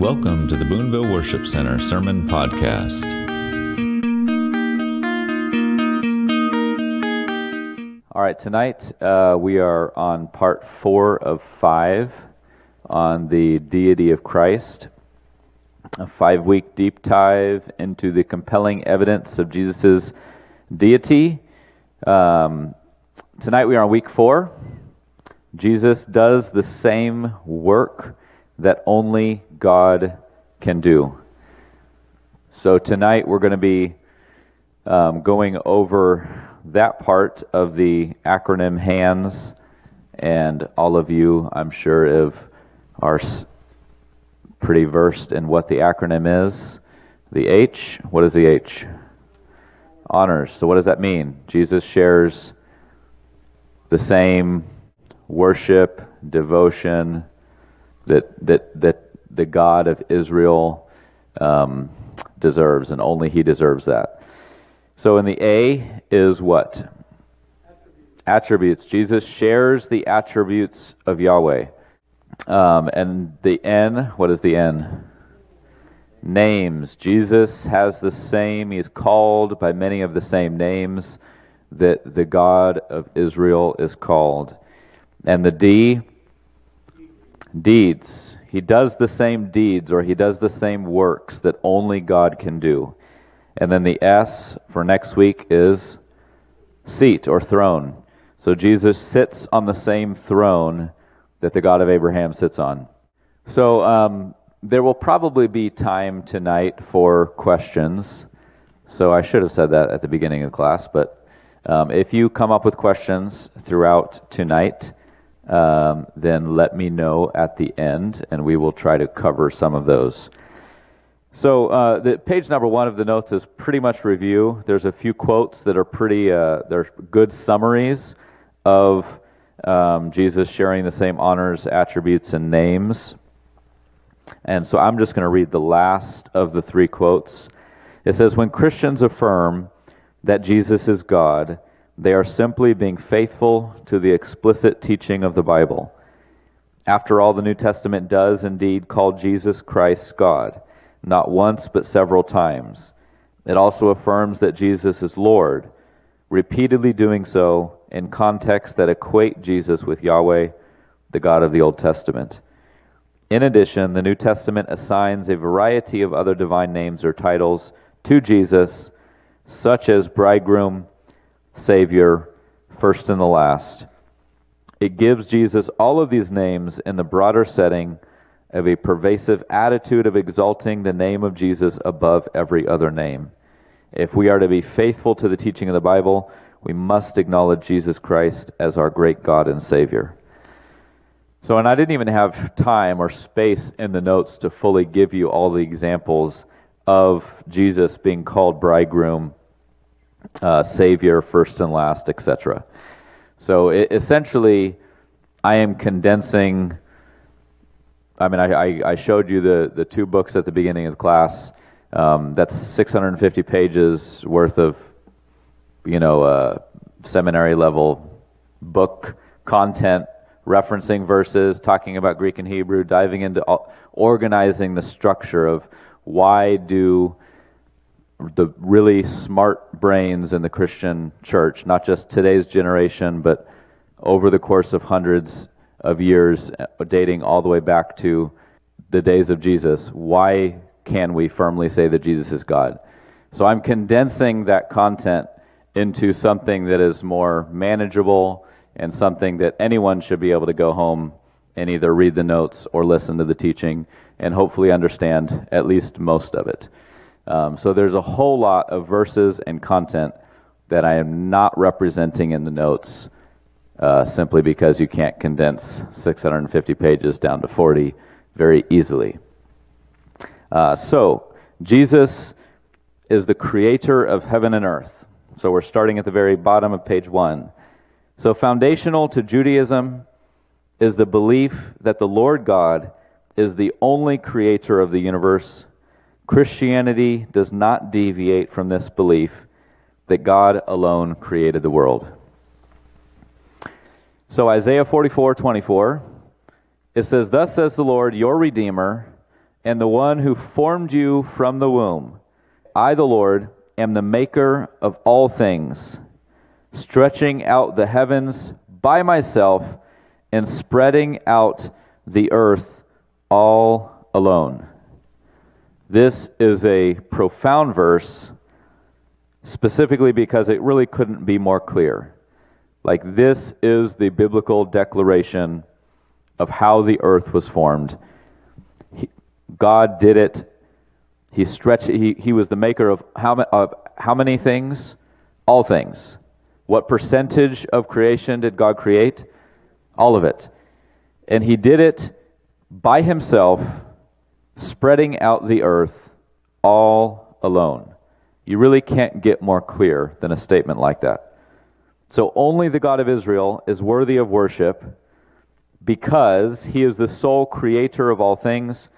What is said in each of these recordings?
Welcome to the Boonville Worship Center Sermon Podcast. All right, tonight uh, we are on part four of five on the deity of Christ, a five week deep dive into the compelling evidence of Jesus' deity. Um, tonight we are on week four. Jesus does the same work that only God can do. So tonight we're going to be um, going over that part of the acronym HANDS, and all of you, I'm sure, have, are pretty versed in what the acronym is. The H, what is the H? Honors. So what does that mean? Jesus shares the same worship, devotion, that that that the God of Israel um, deserves, and only He deserves that. So in the A is what? Attributes. attributes. Jesus shares the attributes of Yahweh. Um, and the N, what is the N? Names. Jesus has the same, he is called by many of the same names that the God of Israel is called. And the D, deeds. He does the same deeds or he does the same works that only God can do. And then the S for next week is seat or throne. So Jesus sits on the same throne that the God of Abraham sits on. So um, there will probably be time tonight for questions. So I should have said that at the beginning of class, but um, if you come up with questions throughout tonight, um, then let me know at the end, and we will try to cover some of those. So, uh, the page number one of the notes is pretty much review. There's a few quotes that are pretty, uh, they're good summaries of um, Jesus sharing the same honors, attributes, and names. And so I'm just going to read the last of the three quotes. It says, When Christians affirm that Jesus is God, they are simply being faithful to the explicit teaching of the Bible. After all, the New Testament does indeed call Jesus Christ God, not once but several times. It also affirms that Jesus is Lord, repeatedly doing so in contexts that equate Jesus with Yahweh, the God of the Old Testament. In addition, the New Testament assigns a variety of other divine names or titles to Jesus, such as bridegroom, Savior, first and the last. It gives Jesus all of these names in the broader setting of a pervasive attitude of exalting the name of Jesus above every other name. If we are to be faithful to the teaching of the Bible, we must acknowledge Jesus Christ as our great God and Savior. So, and I didn't even have time or space in the notes to fully give you all the examples of Jesus being called bridegroom uh, Savior, first and last, etc. So it, essentially, I am condensing. I mean, I, I, I, showed you the, the two books at the beginning of the class. Um, that's 650 pages worth of, you know, uh, seminary level book content, referencing verses, talking about Greek and Hebrew, diving into all, organizing the structure of why do the really smart brains in the Christian church, not just today's generation, but over the course of hundreds of years, uh, dating all the way back to the days of Jesus, why can we firmly say that Jesus is God? So I'm condensing that content into something that is more manageable and something that anyone should be able to go home and either read the notes or listen to the teaching and hopefully understand at least most of it. Um, so there's a whole lot of verses and content that I am not representing in the notes uh, simply because you can't condense 650 pages down to 40 very easily. Uh, so, Jesus is the creator of heaven and earth. So we're starting at the very bottom of page one. So, foundational to Judaism is the belief that the Lord God is the only creator of the universe Christianity does not deviate from this belief that God alone created the world. So, Isaiah 44 24, it says, Thus says the Lord, your Redeemer, and the one who formed you from the womb. I, the Lord, am the maker of all things, stretching out the heavens by myself and spreading out the earth all alone. This is a profound verse, specifically because it really couldn't be more clear. Like, this is the biblical declaration of how the earth was formed. He, God did it. He stretched. He, he was the maker of how, of how many things? All things. What percentage of creation did God create? All of it. And He did it by Himself, spreading out the earth all alone. You really can't get more clear than a statement like that. So only the God of Israel is worthy of worship because he is the sole creator of all things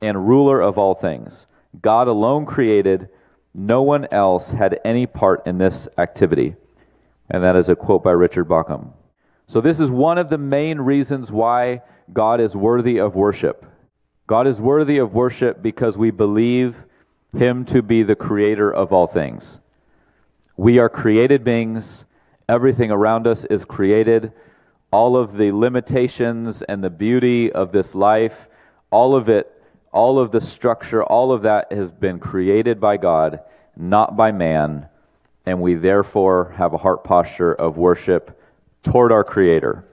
and ruler of all things. God alone created, no one else had any part in this activity. And that is a quote by Richard Bauckham. So, this is one of the main reasons why God is worthy of worship. God is worthy of worship because we believe him to be the creator of all things. We are created beings, everything around us is created all of the limitations and the beauty of this life, all of it, all of the structure, all of that has been created by God, not by man, and we therefore have a heart posture of worship toward our Creator.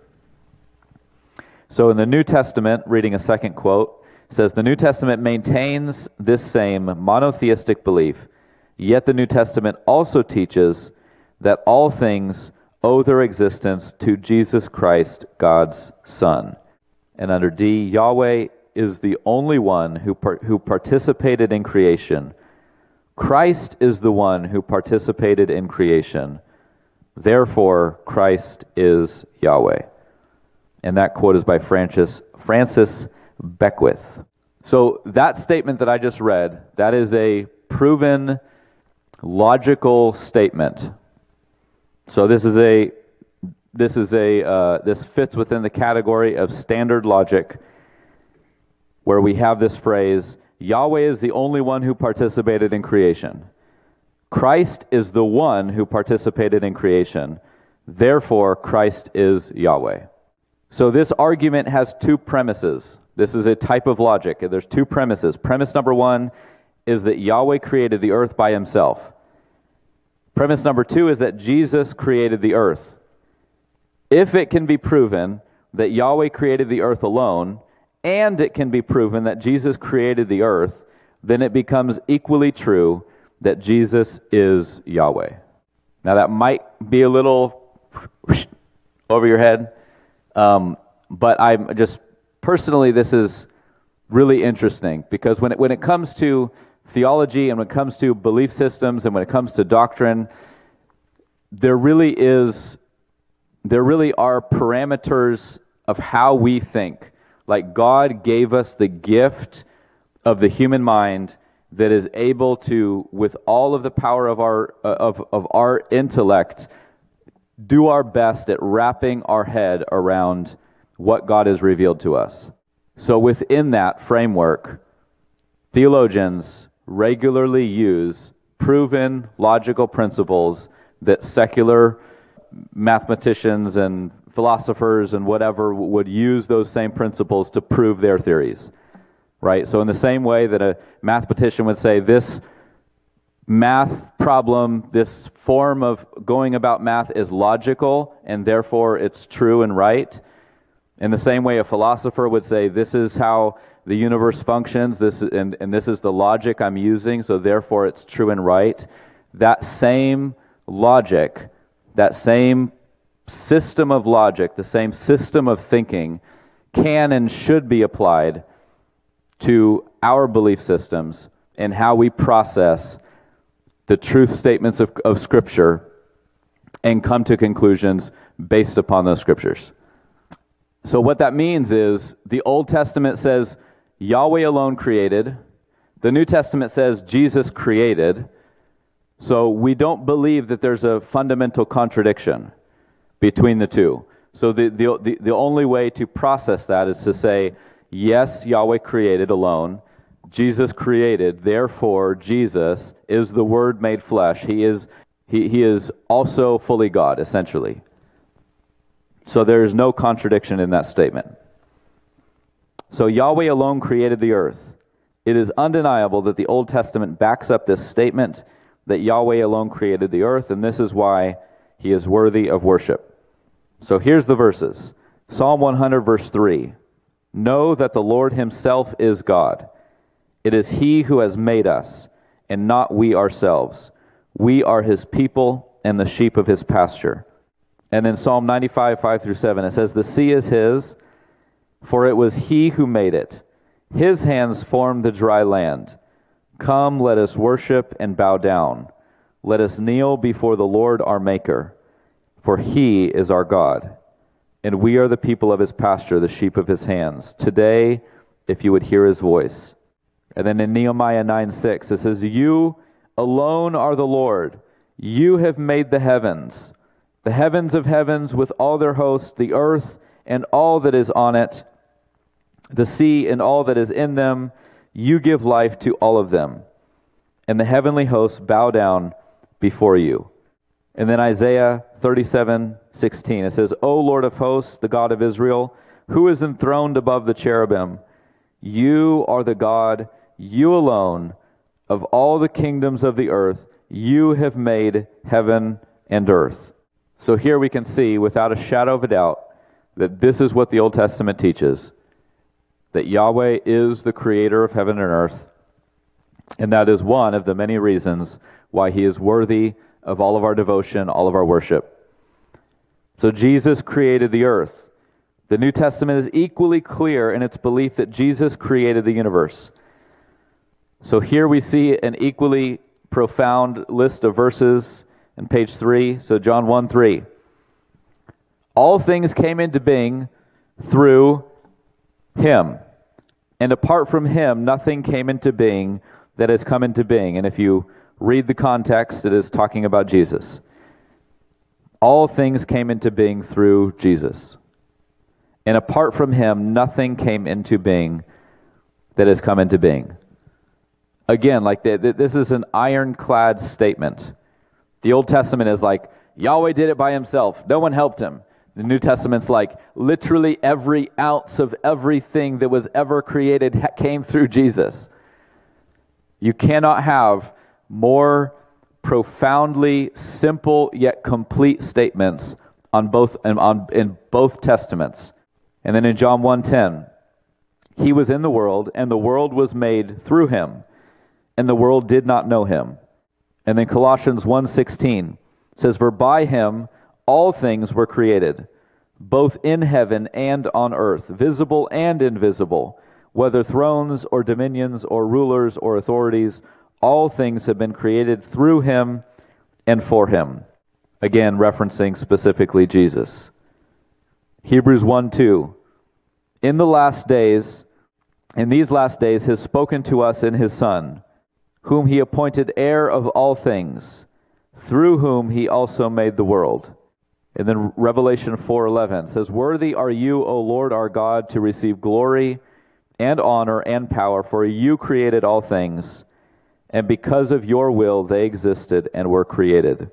So in the New Testament, reading a second quote, says the New Testament maintains this same monotheistic belief, yet the New Testament also teaches that all things owe their existence to Jesus Christ, God's Son. And under D, Yahweh is the only one who, par- who participated in creation. Christ is the one who participated in creation. Therefore, Christ is Yahweh. And that quote is by Francis, Francis Beckwith. So, that statement that I just read, that is a proven logical statement so this is a this is a uh, this fits within the category of standard logic, where we have this phrase: Yahweh is the only one who participated in creation. Christ is the one who participated in creation. Therefore, Christ is Yahweh. So this argument has two premises. This is a type of logic. There's two premises. Premise number one is that Yahweh created the earth by himself. Premise number two is that Jesus created the earth. If it can be proven that Yahweh created the earth alone, and it can be proven that Jesus created the earth, then it becomes equally true that Jesus is Yahweh. Now, that might be a little over your head, um, but I'm just personally, this is really interesting because when it, when it comes to theology and when it comes to belief systems and when it comes to doctrine, there really is, there really are parameters of how we think. Like God gave us the gift of the human mind that is able to, with all of the power of our, uh, of, of our intellect, do our best at wrapping our head around what God has revealed to us. So, within that framework, theologians regularly use proven logical principles that secular mathematicians and philosophers and whatever would use those same principles to prove their theories. Right? So, in the same way that a mathematician would say, this math problem, this form of going about math is logical and therefore it's true and right. In the same way, a philosopher would say, this is how the universe functions, this, and, and this is the logic I'm using, so therefore it's true and right. That same logic, that same system of logic, the same system of thinking, can and should be applied to our belief systems and how we process the truth statements of, of Scripture and come to conclusions based upon those Scriptures. So, what that means is the Old Testament says Yahweh alone created. The New Testament says Jesus created. So we don't believe that there's a fundamental contradiction between the two. So the, the, the, the only way to process that is to say, yes, Yahweh created alone. Jesus created, therefore Jesus is the word made flesh. He is he, he is also fully God, essentially. So there is no contradiction in that statement. So Yahweh alone created the earth. It is undeniable that the Old Testament backs up this statement that Yahweh alone created the earth, and this is why he is worthy of worship. So here's the verses Psalm 100, verse 3 Know that the Lord himself is God. It is he who has made us, and not we ourselves. We are his people and the sheep of his pasture. And then Psalm 95, 5 through 7, it says, The sea is his, for it was he who made it. His hands formed the dry land. Come, let us worship and bow down. Let us kneel before the Lord our Maker, for he is our God, and we are the people of his pasture, the sheep of his hands. Today, if you would hear his voice. And then in Nehemiah 9 6, it says, You alone are the Lord. You have made the heavens, the heavens of heavens with all their hosts, the earth and all that is on it, the sea and all that is in them you give life to all of them. And the heavenly hosts bow down before you. And then Isaiah 37 16, it says, O Lord of hosts, the God of Israel, who is enthroned above the cherubim, you are the God, you alone, of all the kingdoms of the earth, you have made heaven and earth. So here we can see, without a shadow of a doubt, that this is what the Old Testament teaches that Yahweh is the creator of heaven and earth, and that is one of the many reasons why he is worthy of all of our devotion, all of our worship. So Jesus created the earth. The New Testament is equally clear in its belief that Jesus created the universe. So here we see an equally profound list of verses in page 3. So John 1 3. All things came into being through him. And apart from him, nothing came into being that has come into being. And if you read the context, it is talking about Jesus. All things came into being through Jesus. And apart from him, nothing came into being that has come into being. Again, like the, the, this is an ironclad statement. The Old Testament is like, Yahweh did it by himself, no one helped him. The New Testament's like literally every ounce of everything that was ever created came through Jesus. You cannot have more profoundly simple yet complete statements on both on, in both testaments. And then in John 1:10, he was in the world and the world was made through him and the world did not know him. And then Colossians 1:16 says for by him all things were created, both in heaven and on earth, visible and invisible, whether thrones or dominions or rulers or authorities, all things have been created through him and for him. Again, referencing specifically Jesus. Hebrews 1 2. In the last days, in these last days, has spoken to us in his Son, whom he appointed heir of all things, through whom he also made the world. And then Revelation 4:11 says, "Worthy are you, O Lord our God, to receive glory and honor and power, for you created all things, and because of your will they existed and were created."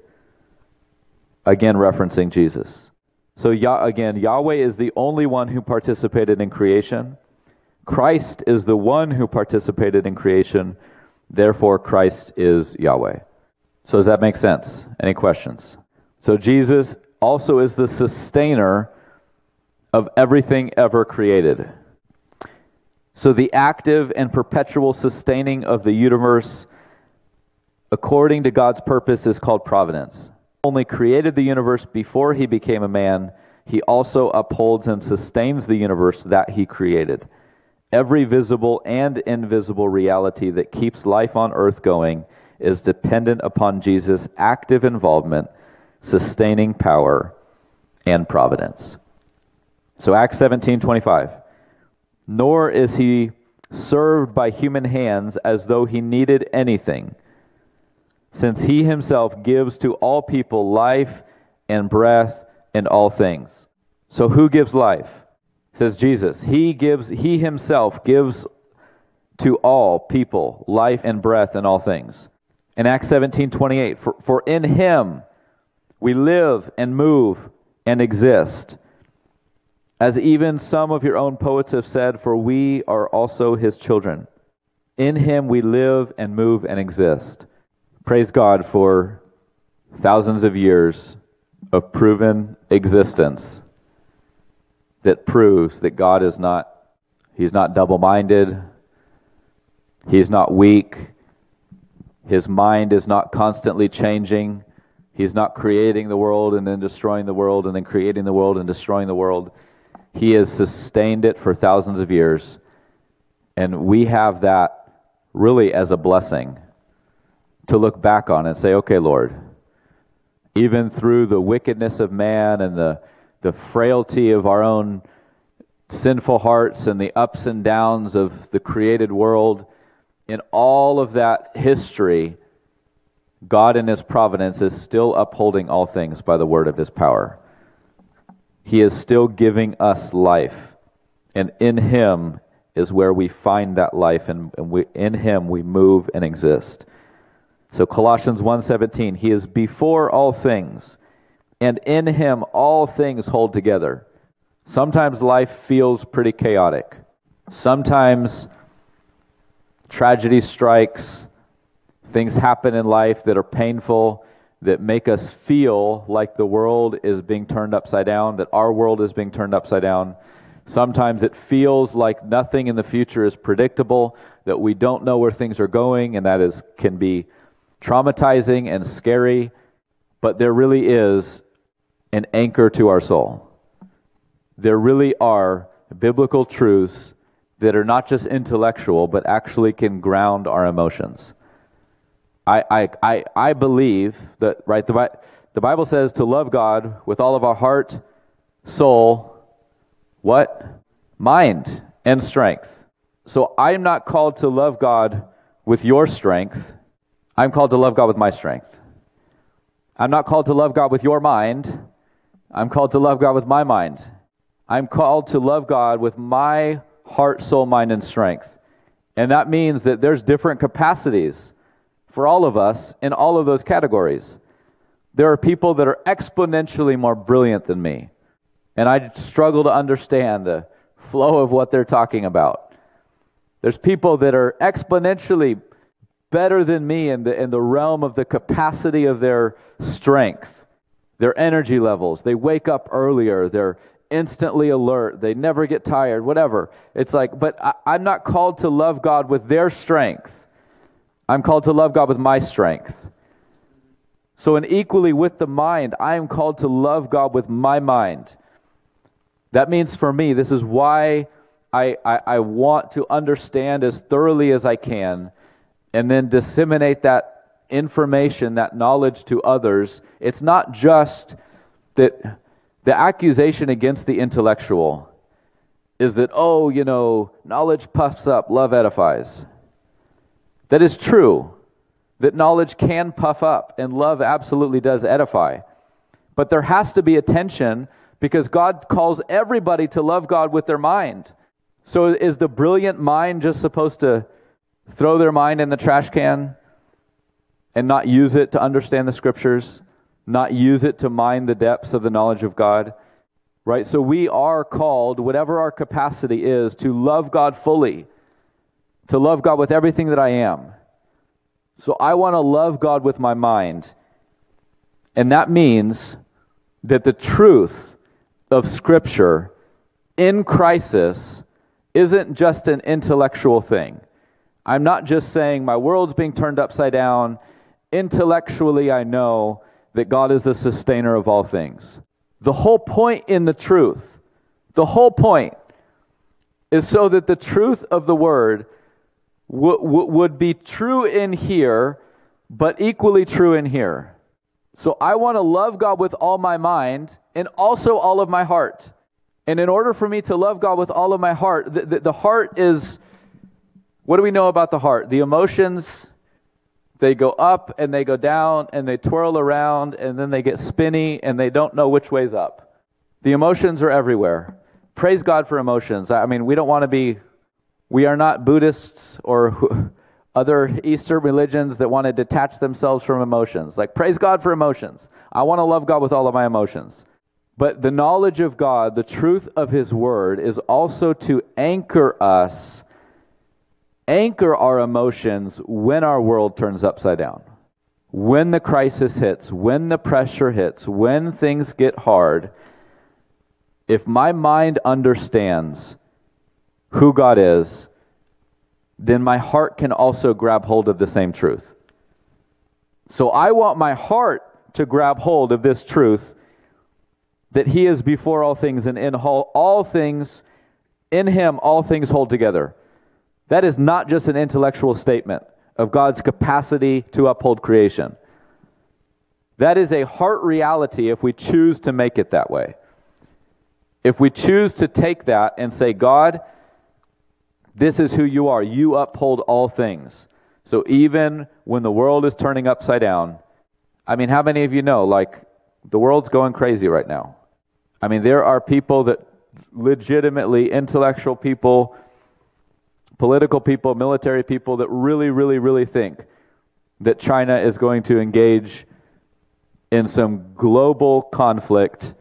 Again referencing Jesus. So Yah- again, Yahweh is the only one who participated in creation. Christ is the one who participated in creation. Therefore Christ is Yahweh. So does that make sense? Any questions? So Jesus also is the sustainer of everything ever created. So, the active and perpetual sustaining of the universe, according to God's purpose, is called providence. Only created the universe before he became a man, he also upholds and sustains the universe that he created. Every visible and invisible reality that keeps life on earth going is dependent upon Jesus' active involvement sustaining power, and providence. So Acts 17 25. Nor is he served by human hands as though he needed anything, since he himself gives to all people life and breath and all things. So who gives life? Says Jesus. He gives he himself gives to all people life and breath and all things. In Acts 17 28, for, for in him we live and move and exist. As even some of your own poets have said, for we are also his children. In him we live and move and exist. Praise God for thousands of years of proven existence that proves that God is not he's not double-minded. He's not weak. His mind is not constantly changing. He's not creating the world and then destroying the world and then creating the world and destroying the world. He has sustained it for thousands of years. And we have that really as a blessing to look back on and say, okay, Lord, even through the wickedness of man and the, the frailty of our own sinful hearts and the ups and downs of the created world, in all of that history, God in His providence is still upholding all things by the word of His power. He is still giving us life. And in Him is where we find that life, and, and we, in Him we move and exist. So Colossians 1:17, he is before all things, and in him all things hold together. Sometimes life feels pretty chaotic. Sometimes tragedy strikes, things happen in life that are painful, that make us feel like the world is being turned upside down, that our world is being turned upside down. Sometimes it feels like nothing in the future is predictable, that we don't know where things are going, and that is can be traumatizing and scary, but there really is an anchor to our soul. There really are biblical truths that are not just intellectual, but actually can ground our emotions. I, I, I, I believe that, right, the, the Bible says to love God with all of our heart, soul, what? Mind and strength. So I am not called to love God with your strength I'm called to love God with my strength. I'm not called to love God with your mind. I'm called to love God with my mind. I'm called to love God with my heart, soul, mind, and strength. And that means that there's different capacities for all of us in all of those categories. There are people that are exponentially more brilliant than me, and I struggle to understand the flow of what they're talking about. There's people that are exponentially better than me in the, in the realm of the capacity of their strength, their energy levels. They wake up earlier, they're instantly alert, they never get tired, whatever. It's like, but I, I'm not called to love God with their strength. I'm called to love God with my strength. So, and equally with the mind, I am called to love God with my mind. That means for me, this is why I, I, I want to understand as thoroughly as I can and then disseminate that information, that knowledge to others, it's not just that the accusation against the intellectual is that, oh, you know, knowledge puffs up, love edifies. That is true, that knowledge can puff up, and love absolutely does edify. But there has to be a tension because God calls everybody to love God with their mind. So is the brilliant mind just supposed to throw their mind in the trash can and not use it to understand the scriptures, not use it to mine the depths of the knowledge of God. Right? So we are called, whatever our capacity is, to love God fully, to love God with everything that I am. So I want to love God with my mind. And that means that the truth of Scripture in crisis isn't just an intellectual thing. I'm not just saying my world's being turned upside down. Intellectually, I know that God is the sustainer of all things. The whole point in the truth, the whole point is so that the truth of the word w- w- would be true in here, but equally true in here. So I want to love God with all my mind and also all of my heart. And in order for me to love God with all of my heart, the, the, the heart is what do we know about the heart? The emotions, they go up and they go down and they twirl around and then they get spinny and they don't know which way's up. The emotions are everywhere. Praise God for emotions. I mean, we don't want to be We are not Buddhists or other Eastern religions that want to detach themselves from emotions. Like, praise God for emotions. I want to love God with all of my emotions. But the knowledge of God, the truth of His Word, is also to anchor us, anchor our emotions when our world turns upside down. When the crisis hits, when the pressure hits, when things get hard, if my mind understands who God is, then my heart can also grab hold of the same truth. So I want my heart to grab hold of this truth that He is before all things, and in all, all things, in Him, all things hold together. That is not just an intellectual statement of God's capacity to uphold creation. That is a heart reality if we choose to make it that way. If we choose to take that and say, God, this is who you are. You uphold all things. So even when the world is turning upside down, I mean, how many of you know, like, the world's going crazy right now? I mean, there are people that legitimately, intellectual people, political people, military people that really, really, really think that China is going to engage in some global conflict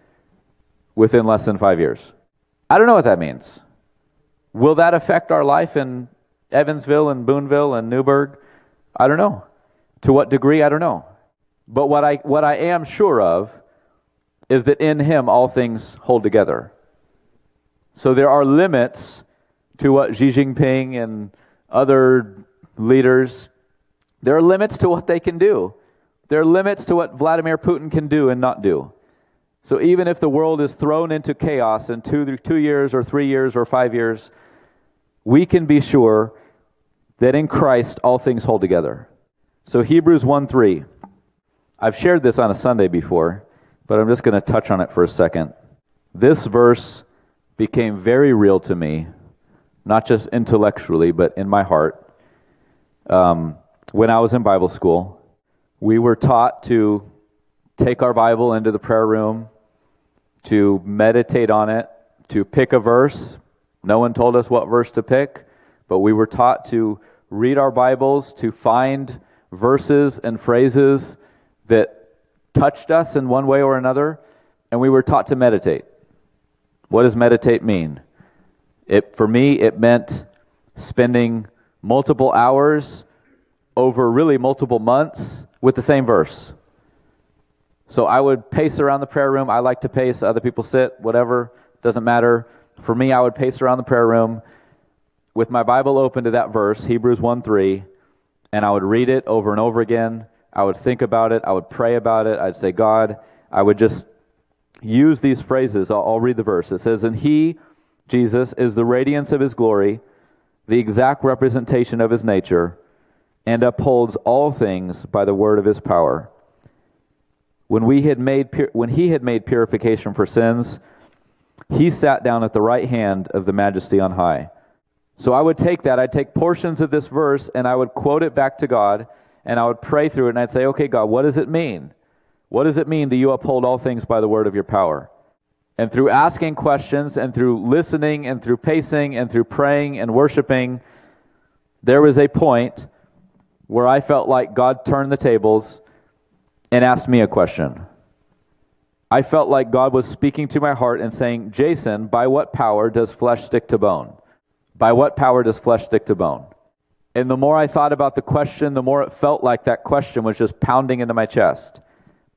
within less than five years. I don't know what that means. Will that affect our life in Evansville and Boonville and Newburgh? I don't know. To what degree? I don't know. But what I, what I am sure of is that in Him all things hold together. So there are limits to what Xi Jinping and other leaders, there are limits to what they can do. There are limits to what Vladimir Putin can do and not do. So even if the world is thrown into chaos in two, two years or three years or five years, we can be sure that in Christ all things hold together. So Hebrews 1 3. I've shared this on a Sunday before, but I'm just going to touch on it for a second. This verse became very real to me, not just intellectually, but in my heart. Um, when I was in Bible school, we were taught to take our Bible into the prayer room, to meditate on it, to pick a verse, no one told us what verse to pick, but we were taught to read our Bibles, to find verses and phrases that touched us in one way or another, and we were taught to meditate. What does meditate mean? It, for me, it meant spending multiple hours over really multiple months with the same verse. So I would pace around the prayer room. I like to pace, other people sit, whatever, doesn't matter. For me, I would pace around the prayer room with my Bible open to that verse, Hebrews 1 3, and I would read it over and over again. I would think about it. I would pray about it. I'd say, God, I would just use these phrases. I'll, I'll read the verse. It says, And he, Jesus, is the radiance of his glory, the exact representation of his nature, and upholds all things by the word of his power. When, we had made, when he had made purification for sins, he sat down at the right hand of the majesty on high. So I would take that, I'd take portions of this verse and I would quote it back to God and I would pray through it and I'd say, okay, God, what does it mean? What does it mean that you uphold all things by the word of your power? And through asking questions and through listening and through pacing and through praying and worshiping, there was a point where I felt like God turned the tables and asked me a question. I felt like God was speaking to my heart and saying, Jason, by what power does flesh stick to bone? By what power does flesh stick to bone? And the more I thought about the question, the more it felt like that question was just pounding into my chest.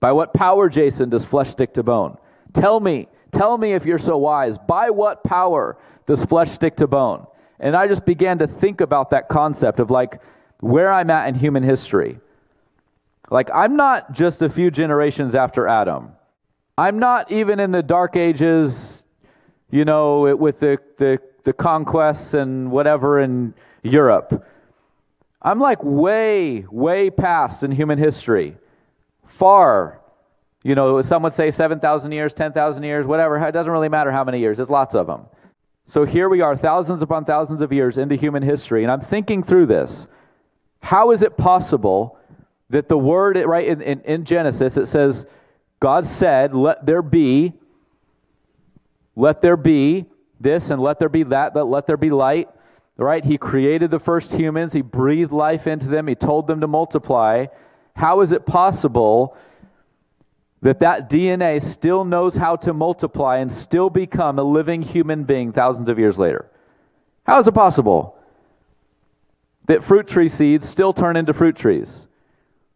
By what power, Jason, does flesh stick to bone? Tell me, tell me if you're so wise. By what power does flesh stick to bone? And I just began to think about that concept of like where I'm at in human history. Like, I'm not just a few generations after Adam. I'm not even in the dark ages, you know, with the, the, the conquests and whatever in Europe. I'm like way, way past in human history. Far. You know, some would say 7,000 years, 10,000 years, whatever. It doesn't really matter how many years, there's lots of them. So here we are, thousands upon thousands of years into human history, and I'm thinking through this. How is it possible that the word, right, in, in, in Genesis, it says, God said, Let there be, let there be this, and let there be that, let there be light. right? He created the first humans, he breathed life into them, he told them to multiply. How is it possible that that DNA still knows how to multiply and still become a living human being thousands of years later? How is it possible that fruit tree seeds still turn into fruit trees,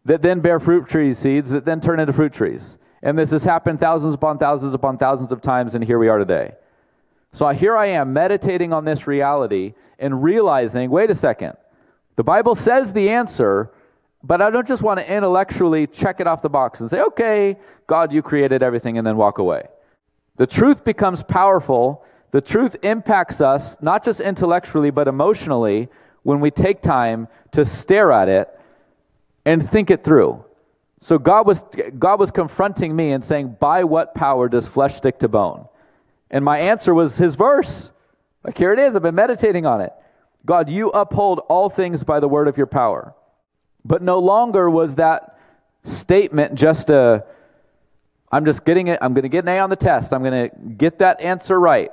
that then bear fruit tree seeds that then turn into fruit trees? And this has happened thousands upon thousands upon thousands of times, and here we are today. So here I am meditating on this reality and realizing wait a second, the Bible says the answer, but I don't just want to intellectually check it off the box and say, okay, God, you created everything, and then walk away. The truth becomes powerful. The truth impacts us, not just intellectually, but emotionally, when we take time to stare at it and think it through. So God was, God was confronting me and saying, By what power does flesh stick to bone? And my answer was his verse. Like, here it is. I've been meditating on it. God, you uphold all things by the word of your power. But no longer was that statement just a, I'm just getting it, I'm going to get an A on the test, I'm going to get that answer right.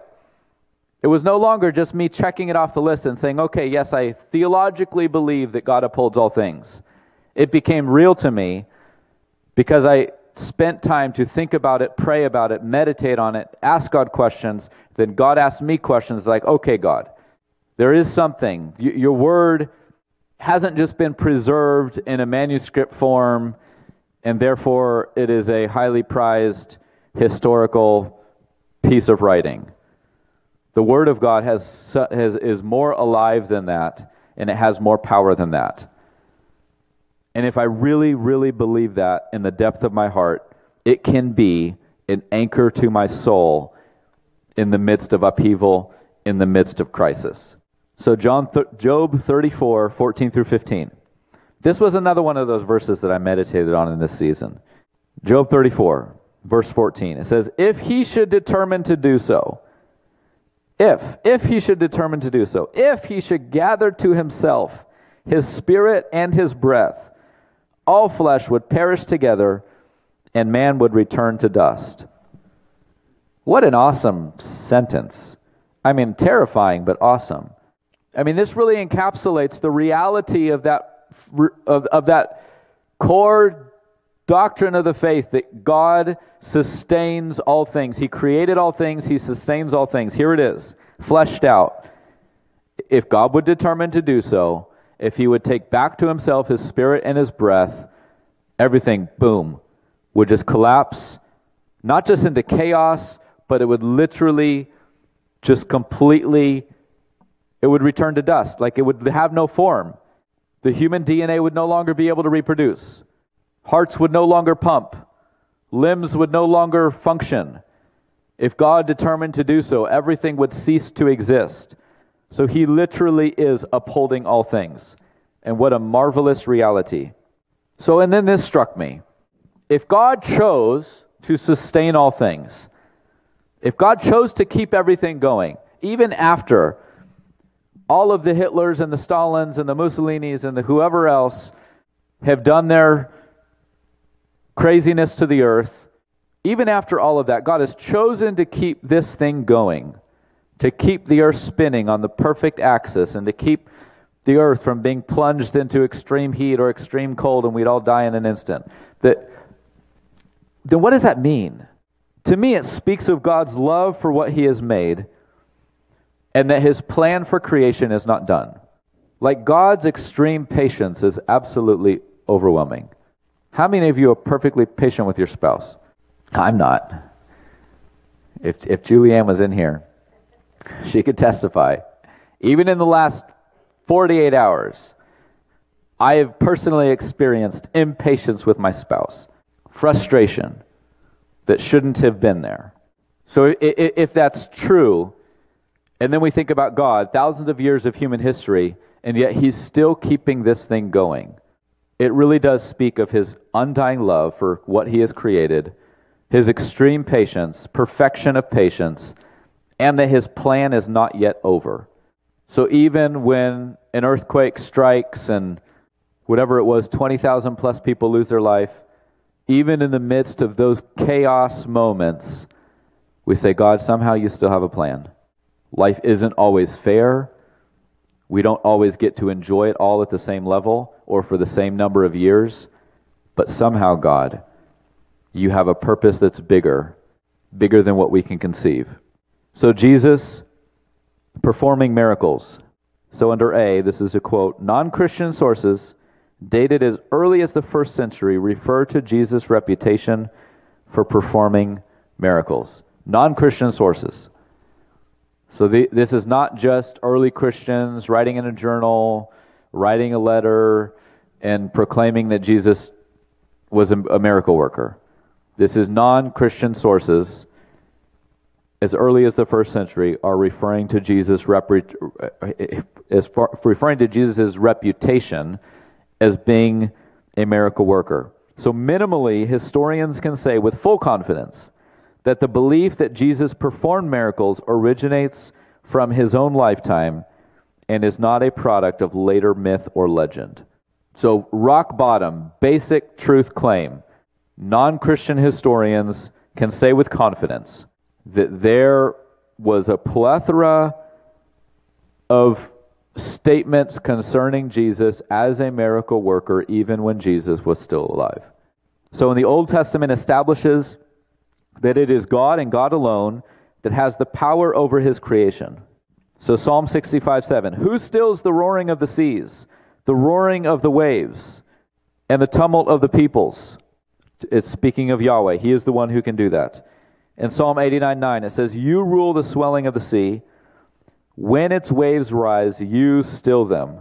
It was no longer just me checking it off the list and saying, okay, yes, I theologically believe that God upholds all things. It became real to me because I spent time to think about it, pray about it, meditate on it, ask God questions. Then God asked me questions like, okay, God, there is something. Your word hasn't just been preserved in a manuscript form, and therefore it is a highly prized historical piece of writing. The Word of God has, has, is more alive than that, and it has more power than that. And if I really, really believe that in the depth of my heart, it can be an anchor to my soul in the midst of upheaval, in the midst of crisis. So, John th- Job 34, 14 through 15. This was another one of those verses that I meditated on in this season. Job 34, verse 14. It says, If he should determine to do so, if, if he should determine to do so, if he should gather to himself his spirit and his breath, all flesh would perish together and man would return to dust. What an awesome sentence. I mean, terrifying, but awesome. I mean, this really encapsulates the reality of that, of, of that core doctrine of the faith that God sustains all things. He created all things, He sustains all things. Here it is, fleshed out. If God would determine to do so, if He would take back to Himself His spirit and His breath, everything, boom, would just collapse, not just into chaos, but it would literally just completely it would return to dust, like it would have no form. The human DNA would no longer be able to reproduce. Hearts would no longer pump. Limbs would no longer function. If God determined to do so, everything would cease to exist. So he literally is upholding all things. And what a marvelous reality. So, and then this struck me. If God chose to sustain all things, if God chose to keep everything going, even after all of the Hitlers and the Stalins and the Mussolinis and the whoever else have done their craziness to the earth, even after all of that, God has chosen to keep this thing going, to keep the earth spinning on the perfect axis, and to keep the earth from being plunged into extreme heat or extreme cold and we'd all die in an instant. That, then what does that mean? To me, it speaks of God's love for what He has made and that his plan for creation is not done. Like God's extreme patience is absolutely overwhelming. How many of you are perfectly patient with your spouse? I'm not. If, if Julianne was in here, she could testify. Even in the last 48 hours, I have personally experienced impatience with my spouse, frustration that shouldn't have been there. So, if that's true, and then we think about God, thousands of years of human history, and yet He's still keeping this thing going. It really does speak of His undying love for what He has created, His extreme patience, perfection of patience, and that His plan is not yet over. So even when an earthquake strikes and whatever it was, 20,000 plus people lose their life, even in the midst of those chaos moments, we say, God, somehow you still have a plan. Life isn't always fair. We don't always get to enjoy it all at the same level or for the same number of years, but somehow, God, you have a purpose that's bigger, bigger than what we can conceive. So, Jesus performing miracles. So, under A, this is a quote non Christian sources dated as early as the first century refer to Jesus' reputation for performing miracles. Non Christian sources. So the, this is not just early Christians writing in a journal, writing a letter, and proclaiming that Jesus was a, miracle worker. This is non Christian sources, as early as the first century, are referring to Jesus' uh, as far, referring to Jesus' reputation as being a miracle worker. So, minimally, historians can say with full confidence that the belief that Jesus performed miracles originates from his own lifetime and is not a product of later myth or legend. So, rock bottom, basic truth claim. Non Christian historians can say with confidence that there was a plethora of statements concerning Jesus as a miracle worker even when Jesus was still alive. So, in the Old Testament establishes that it is God and God alone that has the power over his creation. So, Psalm 65 7 Who stills the roaring of the seas, the roaring of the waves, and the tumult of the peoples? It's speaking of Yahweh. He is the one who can do that. In Psalm 89 9, it says, You rule the swelling of the sea. When its waves rise, you still them.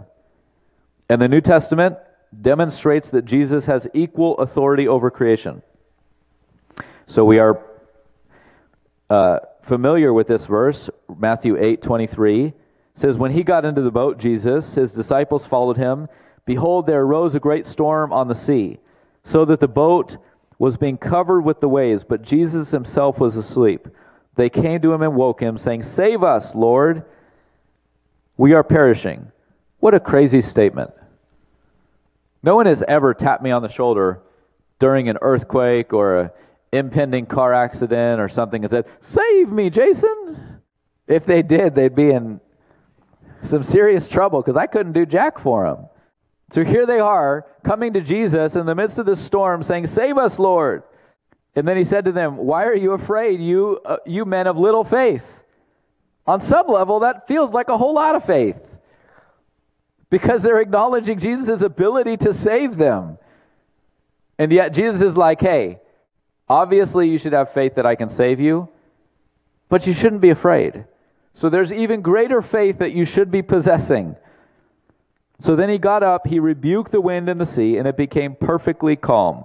And the New Testament demonstrates that Jesus has equal authority over creation. So we are uh, familiar with this verse, Matthew 8 23. says, When he got into the boat, Jesus, his disciples followed him. Behold, there arose a great storm on the sea, so that the boat was being covered with the waves, but Jesus himself was asleep. They came to him and woke him, saying, Save us, Lord. We are perishing. What a crazy statement. No one has ever tapped me on the shoulder during an earthquake or an impending car accident or something and said, Save me, Jason. If they did, they'd be in some serious trouble because I couldn't do jack for them. So here they are coming to Jesus in the midst of the storm saying, Save us, Lord. And then he said to them, Why are you afraid, you, uh, you men of little faith? On some level, that feels like a whole lot of faith because they're acknowledging Jesus' ability to save them. And yet, Jesus is like, hey, obviously you should have faith that I can save you, but you shouldn't be afraid. So there's even greater faith that you should be possessing. So then he got up, he rebuked the wind and the sea, and it became perfectly calm.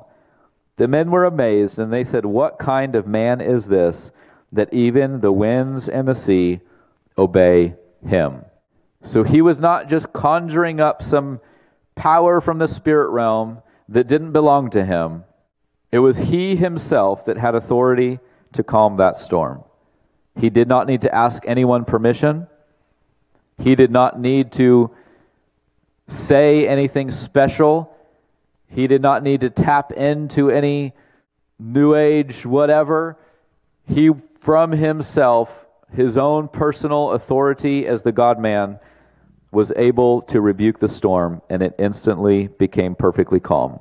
The men were amazed, and they said, What kind of man is this that even the winds and the sea obey him. So he was not just conjuring up some power from the spirit realm that didn't belong to him. It was he himself that had authority to calm that storm. He did not need to ask anyone permission. He did not need to say anything special. He did not need to tap into any new age whatever. He, from himself, his own personal authority as the God man, was able to rebuke the storm, and it instantly became perfectly calm.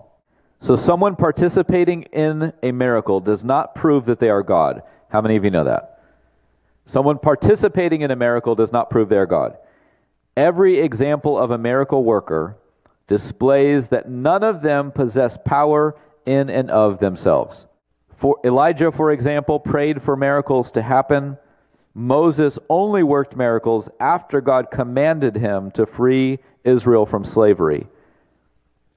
So, someone participating in a miracle does not prove that they are God. How many of you know that? Someone participating in a miracle does not prove they are God. Every example of a miracle worker displays that none of them possess power in and of themselves. For Elijah, for example, prayed for miracles to happen Moses only worked miracles after God commanded him to free Israel from slavery.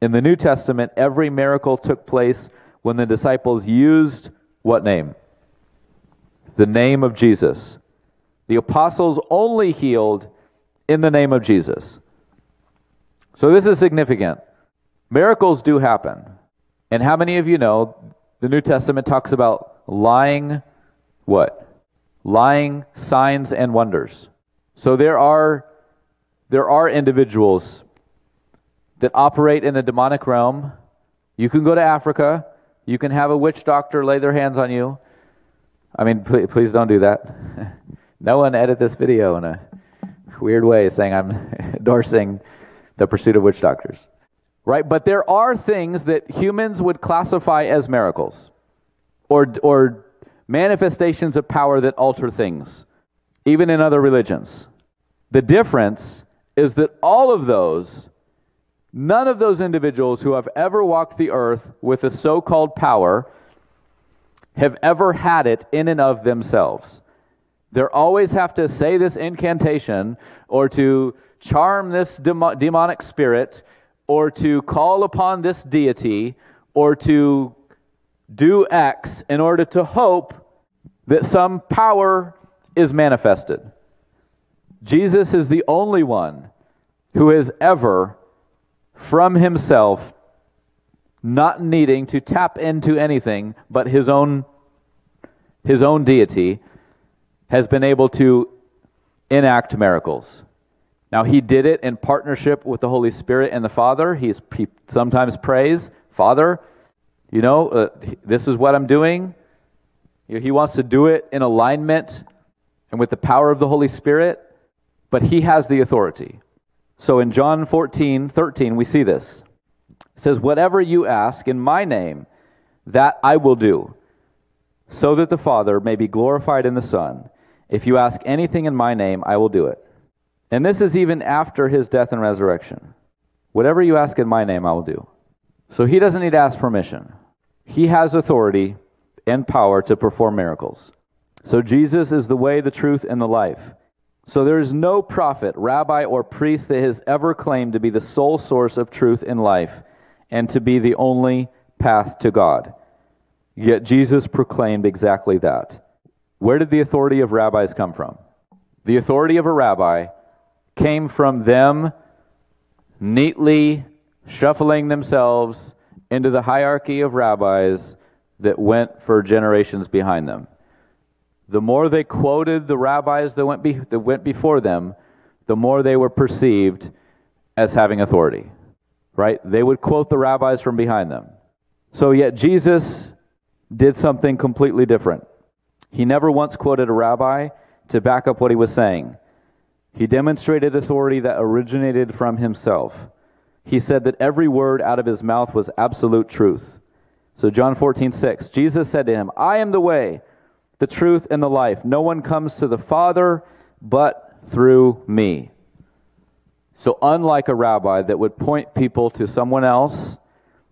In the New Testament, every miracle took place when the disciples used what name? The name of Jesus. The apostles only healed in the name of Jesus. So this is significant. Miracles do happen. And how many of you know the New Testament talks about lying what? lying signs and wonders. So there are there are individuals that operate in the demonic realm. You can go to Africa. You can have a witch doctor lay their hands on you. I mean, please, please don't do that. no one edit this video in a weird way saying I'm endorsing the pursuit of witch doctors. Right? But there are things that humans would classify as miracles or, or manifestations of power that alter things, even in other religions. The difference is that all of those, none of those individuals who have ever walked the earth with a so called power have ever had it in and of themselves. They always have to say this incantation or to charm this demonic spirit or to call upon this deity or to do X in order to hope that some power is manifested. Jesus is the only one who has ever, from himself, not needing to tap into anything but his own, his own deity, has been able to enact miracles. Now, he did it in partnership with the Holy Spirit and the Father. He's, he sometimes prays, Father, you know, uh, this is what I'm doing. He wants to do it in alignment and with the power of the Holy Spirit, but he has the authority. So in John 14, 13, we see this. It says, Whatever you ask in my name, that I will do, so that the Father may be glorified in the Son. If you ask anything in my name, I will do it. And this is even after his death and resurrection. Whatever you ask in my name, I will do. So he doesn't need to ask permission. He has authority and power to perform miracles. So Jesus is the way, the truth, and the life. So there is no prophet, rabbi, or priest that has ever claimed to be the sole source of truth in life and to be the only path to God. Yet Jesus proclaimed exactly that. Where did the authority of rabbis come from? The authority of a rabbi came from them neatly shuffling themselves into the hierarchy of rabbis that went for generations behind them. The more they quoted the rabbis that went, be, that went before them, the more they were perceived as having authority. Right? They would quote the rabbis from behind them. So, yet Jesus did something completely different. He never once quoted a rabbi to back up what he was saying. He demonstrated authority that originated from himself. He said that every word out of his mouth was absolute truth. So, John 14, 6, Jesus said to him, I am the way, the truth, and the life. No one comes to the Father but through me. So, unlike a rabbi that would point people to someone else,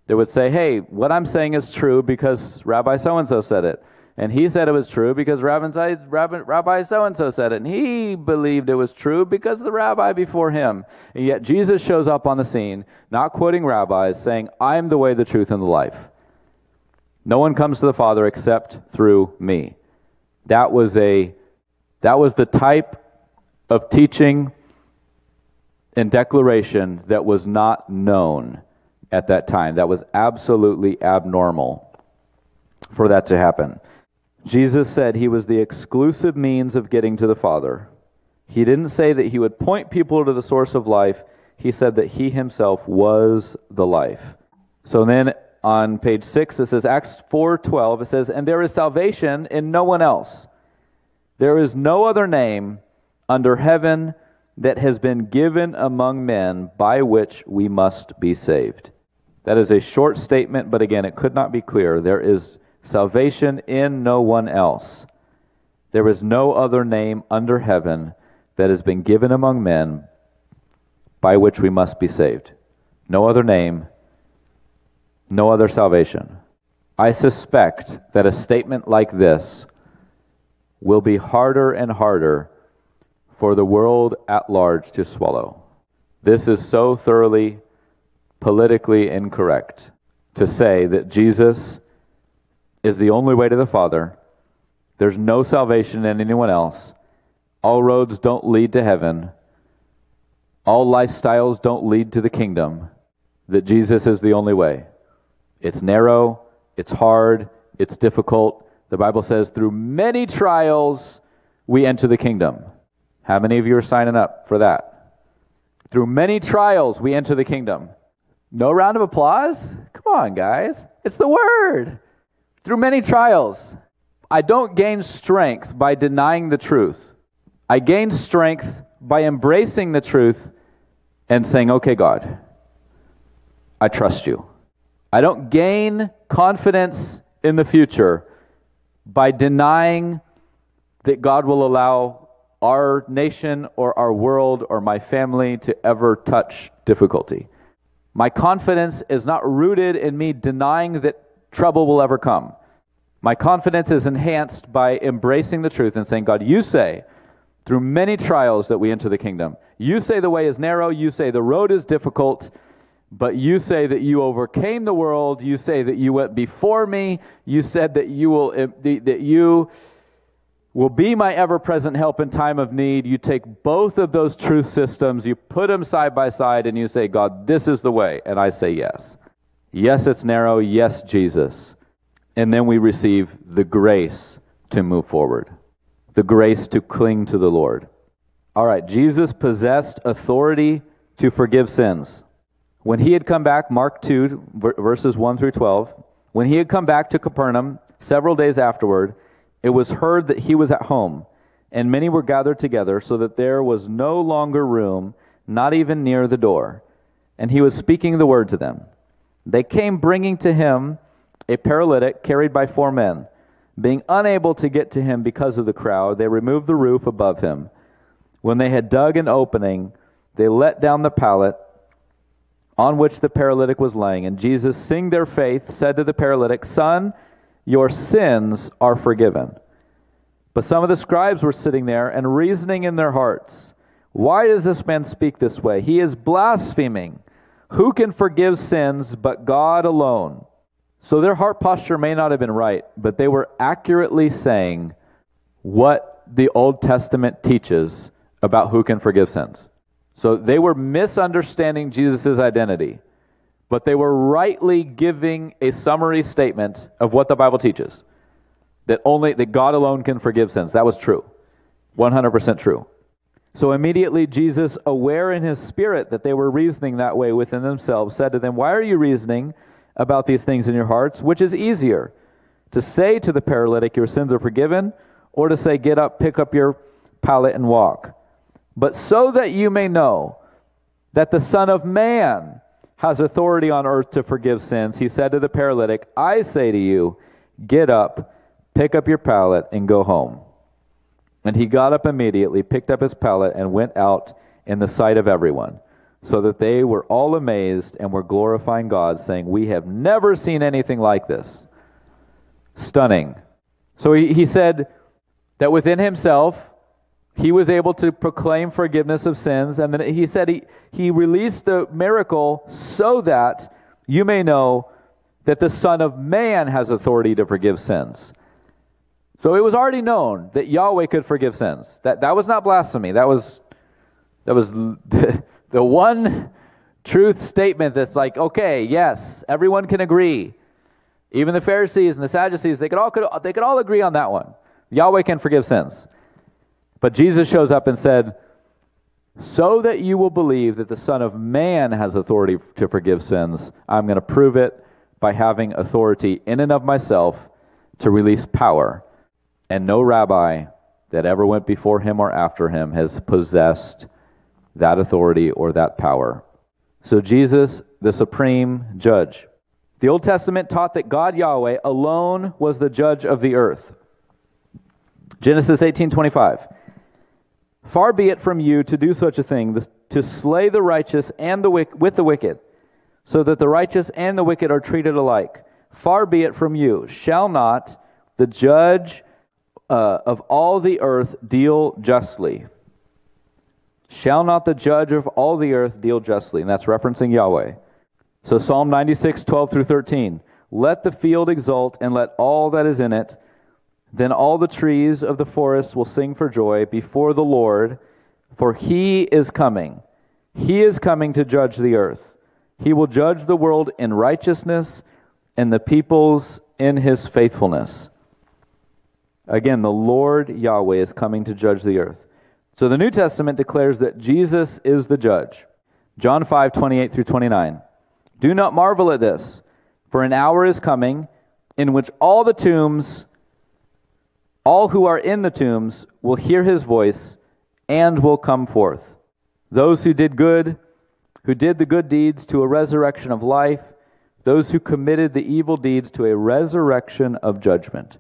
that would say, Hey, what I'm saying is true because Rabbi so and so said it. And he said it was true because Rabbi so and so said it. And he believed it was true because the rabbi before him. And yet Jesus shows up on the scene, not quoting rabbis, saying, I am the way, the truth, and the life. No one comes to the Father except through me. That was a that was the type of teaching and declaration that was not known at that time. That was absolutely abnormal for that to happen. Jesus said he was the exclusive means of getting to the Father. He didn't say that he would point people to the source of life. He said that he himself was the life. So then on page 6 it says Acts 4:12 it says and there is salvation in no one else. There is no other name under heaven that has been given among men by which we must be saved. That is a short statement, but again, it could not be clearer. There is salvation in no one else. There is no other name under heaven that has been given among men by which we must be saved. No other name, no other salvation. I suspect that a statement like this will be harder and harder for the world at large to swallow. This is so thoroughly politically incorrect to say that Jesus is the only way to the Father. There's no salvation in anyone else. All roads don't lead to heaven. All lifestyles don't lead to the kingdom. That Jesus is the only way. It's narrow, it's hard, it's difficult. The Bible says, through many trials, we enter the kingdom. How many of you are signing up for that? Through many trials, we enter the kingdom. No round of applause? Come on, guys. It's the word. Through many trials, I don't gain strength by denying the truth. I gain strength by embracing the truth and saying, okay, God, I trust you. I don't gain confidence in the future by denying that God will allow our nation or our world or my family to ever touch difficulty. My confidence is not rooted in me denying that trouble will ever come. My confidence is enhanced by embracing the truth and saying, God, you say through many trials that we enter the kingdom. You say the way is narrow, you say the road is difficult, but you say that you overcame the world, you say that you went before me, you said that you will eh, that you will be my ever-present help in time of need. You take both of those truth systems, you put them side by side and you say, "God, this is the way." And I say, "Yes." Yes, it's narrow. Yes, Jesus. And then we receive the grace to move forward the grace to cling to the Lord. All right, Jesus possessed authority to forgive sins. When he had come back, Mark 2, verses 1 through 12, when he had come back to Capernaum several days afterward, it was heard that he was at home, and many were gathered together, so that there was no longer room, not even near the door. And he was speaking the word to them. They came bringing to him a paralytic carried by four men. Being unable to get to him because of the crowd, they removed the roof above him. When they had dug an opening, they let down the pallet on which the paralytic was laying. And Jesus, seeing their faith, said to the paralytic, Son, your sins are forgiven. But some of the scribes were sitting there and reasoning in their hearts, Why does this man speak this way? He is blaspheming. Who can forgive sins but God alone? So their heart posture may not have been right, but they were accurately saying what the Old Testament teaches about who can forgive sins. So they were misunderstanding Jesus' identity, but they were rightly giving a summary statement of what the Bible teaches. That only that God alone can forgive sins. That was true. 100% true. So immediately Jesus, aware in his spirit that they were reasoning that way within themselves, said to them, Why are you reasoning about these things in your hearts, which is easier, to say to the paralytic, Your sins are forgiven, or to say, Get up, pick up your pallet, and walk. But so that you may know that the Son of Man has authority on earth to forgive sins, he said to the paralytic, I say to you, Get up, pick up your pallet, and go home. And he got up immediately, picked up his pallet, and went out in the sight of everyone so that they were all amazed and were glorifying God, saying, We have never seen anything like this. Stunning. So he, he said that within himself, he was able to proclaim forgiveness of sins. And then he said he, he released the miracle so that you may know that the Son of Man has authority to forgive sins. So it was already known that Yahweh could forgive sins. That, that was not blasphemy. That was, that was the the one truth statement that's like, okay, yes, everyone can agree. Even the Pharisees and the Sadducees, they could all, could, they could all agree on that one. Yahweh can forgive sins. But Jesus shows up and said, So that you will believe that the Son of Man has authority to forgive sins, I'm going to prove it by having authority in and of myself to release power. And no rabbi that ever went before him or after him has possessed that authority or that power. So, Jesus, the supreme judge. The Old Testament taught that God Yahweh alone was the judge of the earth. Genesis 18:25. Far be it from you to do such a thing, to slay the righteous and the with the wicked, so that the righteous and the wicked are treated alike. Far be it from you. Shall not the judge uh, of all the earth deal justly? Shall not the judge of all the earth deal justly? And that's referencing Yahweh. So Psalm 96, 12 through 13. Let the field exult and let all that is in it. Then all the trees of the forest will sing for joy before the Lord, for he is coming. He is coming to judge the earth. He will judge the world in righteousness and the peoples in his faithfulness. Again, the Lord Yahweh is coming to judge the earth. So the New Testament declares that Jesus is the judge. John 5, 28 through 29. Do not marvel at this, for an hour is coming in which all the tombs, all who are in the tombs, will hear his voice and will come forth. Those who did good, who did the good deeds to a resurrection of life, those who committed the evil deeds to a resurrection of judgment.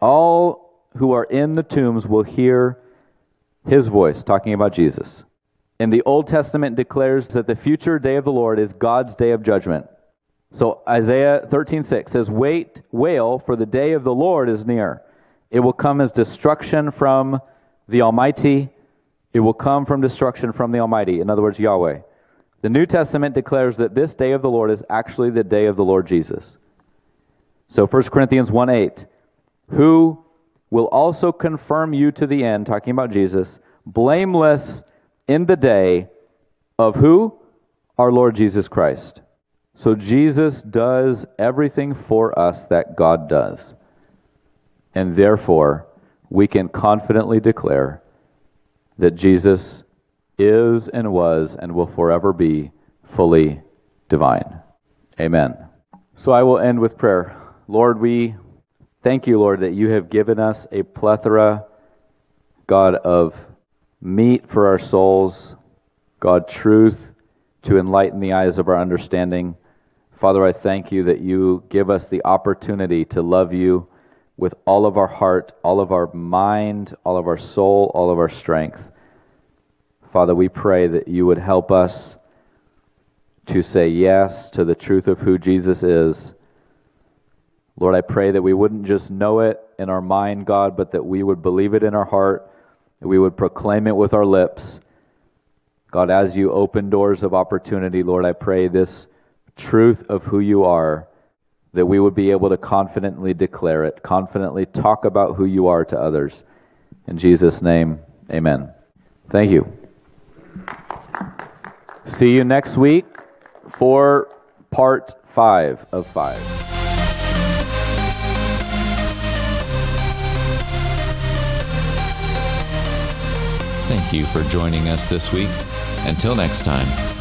All who are in the tombs will hear his voice, talking about Jesus. And the Old Testament declares that the future day of the Lord is God's day of judgment. So Isaiah 13:6 says, "Wait, wail, for the day of the Lord is near. It will come as destruction from the Almighty. It will come from destruction from the Almighty." In other words, Yahweh. The New Testament declares that this day of the Lord is actually the day of the Lord Jesus. So 1 Corinthians 1 8, who will also confirm you to the end, talking about Jesus, blameless in the day of who? Our Lord Jesus Christ. So Jesus does everything for us that God does. And therefore, we can confidently declare that Jesus is and was and will forever be fully divine. Amen. So I will end with prayer. Lord, we thank you, Lord, that you have given us a plethora, God, of meat for our souls, God, truth to enlighten the eyes of our understanding. Father, I thank you that you give us the opportunity to love you with all of our heart, all of our mind, all of our soul, all of our strength. Father, we pray that you would help us to say yes to the truth of who Jesus is. Lord, I pray that we wouldn't just know it in our mind, God, but that we would believe it in our heart, that we would proclaim it with our lips. God, as you open doors of opportunity, Lord, I pray this truth of who you are, that we would be able to confidently declare it, confidently talk about who you are to others. In Jesus' name, amen. Thank you. See you next week for part five of five. Thank you for joining us this week. Until next time.